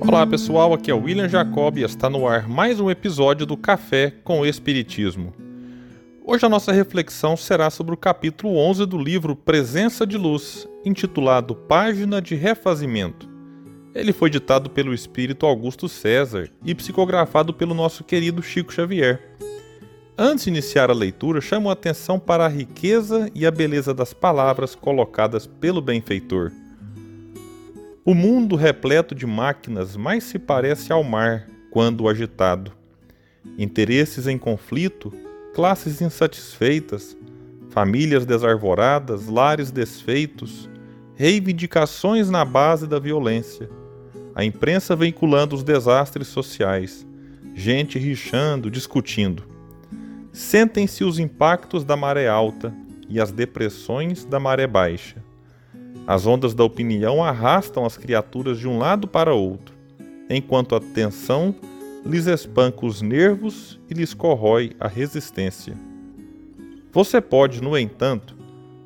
Olá pessoal, aqui é o William Jacob e está no ar mais um episódio do Café com o Espiritismo. Hoje a nossa reflexão será sobre o capítulo 11 do livro Presença de Luz, intitulado Página de Refazimento. Ele foi ditado pelo espírito Augusto César e psicografado pelo nosso querido Chico Xavier. Antes de iniciar a leitura, chamo a atenção para a riqueza e a beleza das palavras colocadas pelo benfeitor. O mundo repleto de máquinas mais se parece ao mar quando agitado. Interesses em conflito, classes insatisfeitas, famílias desarvoradas, lares desfeitos, reivindicações na base da violência, a imprensa veiculando os desastres sociais, gente rixando, discutindo sentem-se os impactos da maré alta e as depressões da maré baixa. As ondas da opinião arrastam as criaturas de um lado para outro, enquanto a tensão lhes espanca os nervos e lhes corrói a resistência. Você pode, no entanto,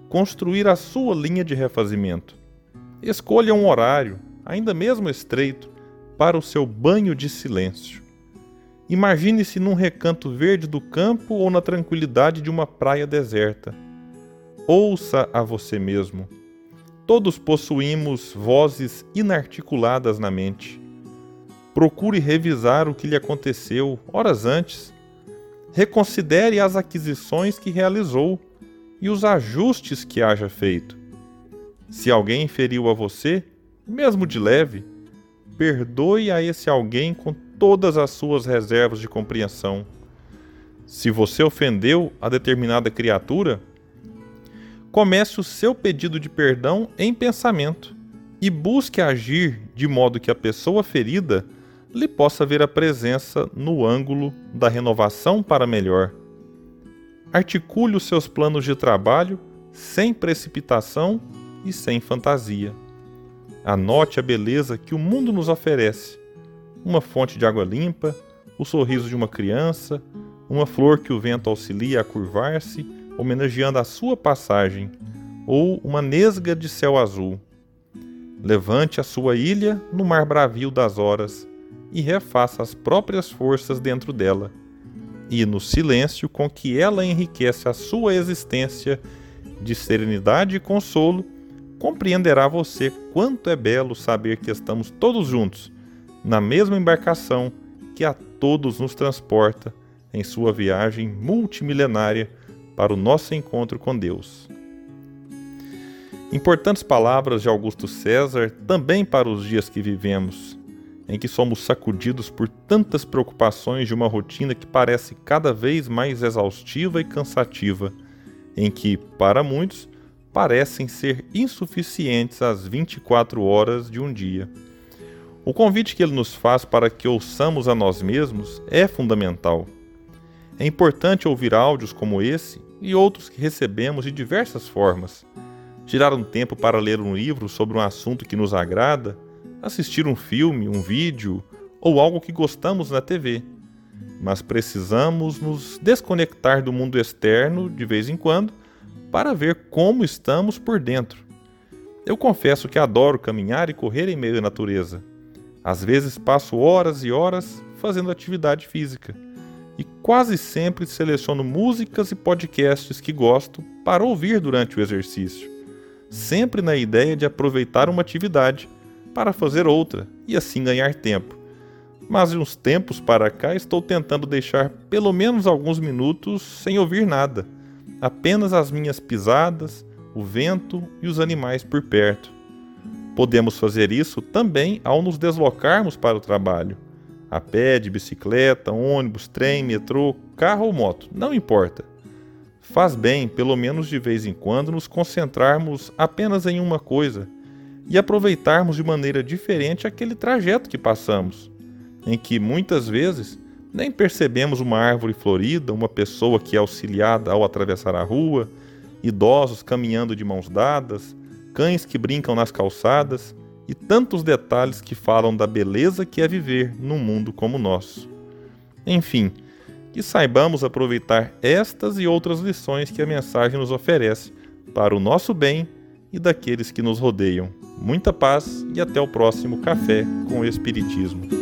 construir a sua linha de refazimento. Escolha um horário, ainda mesmo estreito, para o seu banho de silêncio. Imagine-se num recanto verde do campo ou na tranquilidade de uma praia deserta. Ouça a você mesmo. Todos possuímos vozes inarticuladas na mente. Procure revisar o que lhe aconteceu horas antes. Reconsidere as aquisições que realizou e os ajustes que haja feito. Se alguém feriu a você, mesmo de leve, perdoe a esse alguém com todas as suas reservas de compreensão. Se você ofendeu a determinada criatura, comece o seu pedido de perdão em pensamento e busque agir de modo que a pessoa ferida lhe possa ver a presença no ângulo da renovação para melhor. Articule os seus planos de trabalho sem precipitação e sem fantasia. Anote a beleza que o mundo nos oferece uma fonte de água limpa, o sorriso de uma criança, uma flor que o vento auxilia a curvar-se, homenageando a sua passagem, ou uma nesga de céu azul. Levante a sua ilha no mar bravio das horas e refaça as próprias forças dentro dela. E no silêncio com que ela enriquece a sua existência de serenidade e consolo, compreenderá você quanto é belo saber que estamos todos juntos na mesma embarcação que a todos nos transporta em sua viagem multimilenária para o nosso encontro com Deus. Importantes palavras de Augusto César também para os dias que vivemos, em que somos sacudidos por tantas preocupações de uma rotina que parece cada vez mais exaustiva e cansativa, em que, para muitos, parecem ser insuficientes as 24 horas de um dia. O convite que ele nos faz para que ouçamos a nós mesmos é fundamental. É importante ouvir áudios como esse e outros que recebemos de diversas formas. Tirar um tempo para ler um livro sobre um assunto que nos agrada, assistir um filme, um vídeo ou algo que gostamos na TV. Mas precisamos nos desconectar do mundo externo de vez em quando para ver como estamos por dentro. Eu confesso que adoro caminhar e correr em meio à natureza às vezes passo horas e horas fazendo atividade física quase sempre seleciono músicas e podcasts que gosto para ouvir durante o exercício, sempre na ideia de aproveitar uma atividade para fazer outra e assim ganhar tempo. Mas de uns tempos para cá estou tentando deixar pelo menos alguns minutos sem ouvir nada, apenas as minhas pisadas, o vento e os animais por perto. Podemos fazer isso também ao nos deslocarmos para o trabalho. A pé, de bicicleta, ônibus, trem, metrô, carro ou moto, não importa. Faz bem, pelo menos de vez em quando, nos concentrarmos apenas em uma coisa e aproveitarmos de maneira diferente aquele trajeto que passamos, em que muitas vezes nem percebemos uma árvore florida, uma pessoa que é auxiliada ao atravessar a rua, idosos caminhando de mãos dadas, cães que brincam nas calçadas e tantos detalhes que falam da beleza que é viver num mundo como o nosso. Enfim, que saibamos aproveitar estas e outras lições que a mensagem nos oferece para o nosso bem e daqueles que nos rodeiam. Muita paz e até o próximo Café com o Espiritismo.